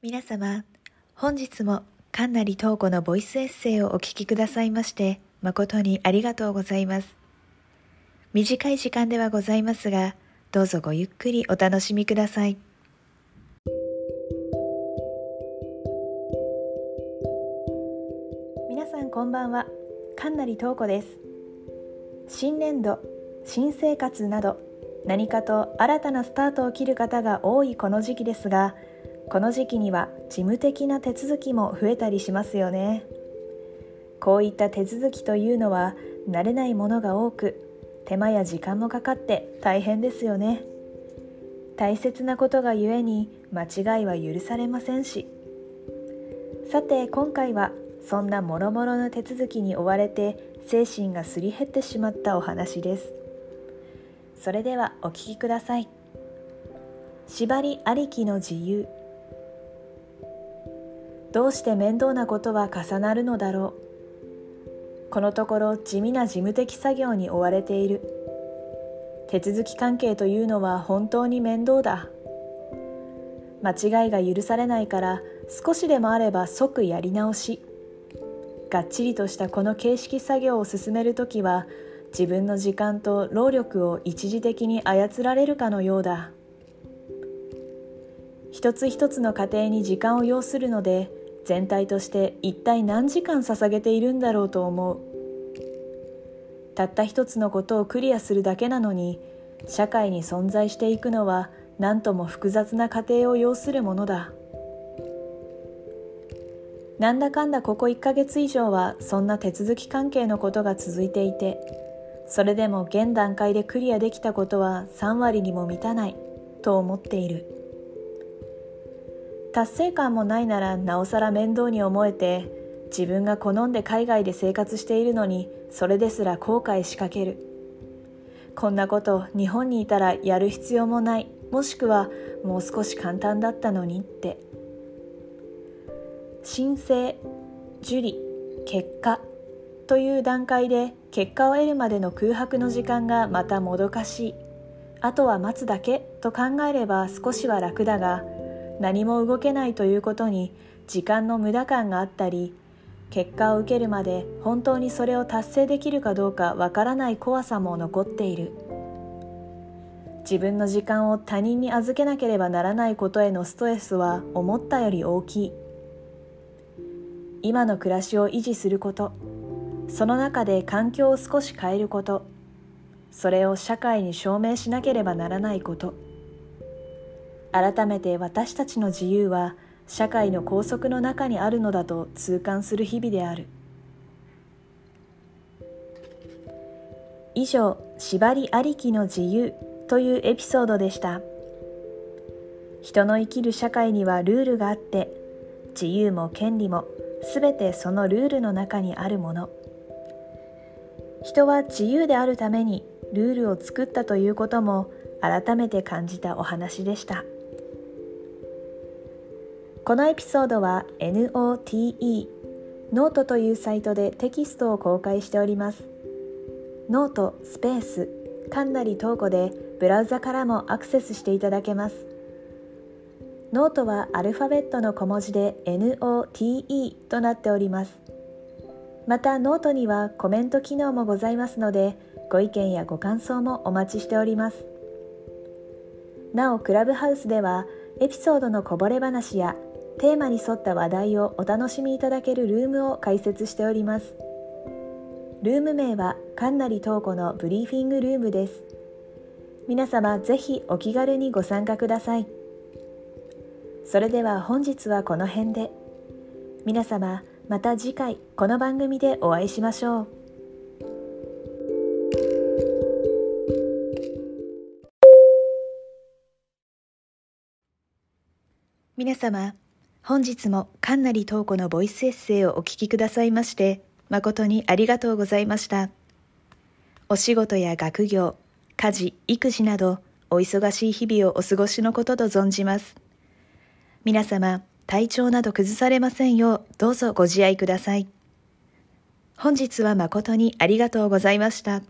皆様、本日も神成東子のボイスエッセイをお聞きくださいまして、誠にありがとうございます。短い時間ではございますが、どうぞごゆっくりお楽しみください。皆さんこんばんは、神成東子です。新年度、新生活など、何かと新たなスタートを切る方が多いこの時期ですが、この時期には事務的な手続きも増えたりしますよね。こういった手続きというのは慣れないものが多く手間や時間もかかって大変ですよね。大切なことがゆえに間違いは許されませんし。さて今回はそんなもろもろの手続きに追われて精神がすり減ってしまったお話です。それではお聞きください。縛りありきの自由。どうして面倒なことは重なるのだろう。このところ地味な事務的作業に追われている。手続き関係というのは本当に面倒だ。間違いが許されないから少しでもあれば即やり直し。がっちりとしたこの形式作業を進めるときは自分の時間と労力を一時的に操られるかのようだ。一つ一つの過程に時間を要するので全体として一体何時間捧げているんだろうと思う。たった一つのことをクリアするだけなのに社会に存在していくのは何とも複雑な過程を要するものだ。なんだかんだここ1ヶ月以上はそんな手続き関係のことが続いていてそれでも現段階でクリアできたことは3割にも満たないと思っている。達成感もないならなおさら面倒に思えて自分が好んで海外で生活しているのにそれですら後悔しかける。こんなこと日本にいたらやる必要もない。もしくはもう少し簡単だったのにって。申請受理結果。という段階で結果を得るまでの空白の時間がまたもどかしい。あとは待つだけと考えれば少しは楽だが何も動けないということに時間の無駄感があったり結果を受けるまで本当にそれを達成できるかどうかわからない怖さも残っている。自分の時間を他人に預けなければならないことへのストレスは思ったより大きい。今の暮らしを維持すること。その中で環境を少し変えること。それを社会に証明しなければならないこと。改めて私たちの自由は社会の拘束の中にあるのだと痛感する日々である。以上「縛りありきの自由」というエピソードでした。人の生きる社会にはルールがあって自由も権利も全てそのルールの中にあるもの。人は自由であるためにルールを作ったということも改めて感じたお話でした。このエピソードは NOTE ノートというサイトでテキストを公開しております。ノートスペース神成東子でブラウザからもアクセスしていただけます。ノートはアルファベットの小文字で NOTE となっております。またノートにはコメント機能もございますのでご意見やご感想もお待ちしております。なおクラブハウスではエピソードのこぼれ話やテーマに沿った話題をお楽しみいただけるルームを開設しております。ルーム名は神成東子のブリーフィングルームです。皆様ぜひお気軽にご参加ください。それでは本日はこの辺で。皆様また次回この番組でお会いしましょう。皆様本日も神成東子のボイスエッセイをお聞きくださいまして誠にありがとうございました。お仕事や学業家事育児などお忙しい日々をお過ごしのことと存じます。皆様体調など崩されませんようどうぞご自愛ください。本日は誠にありがとうございました。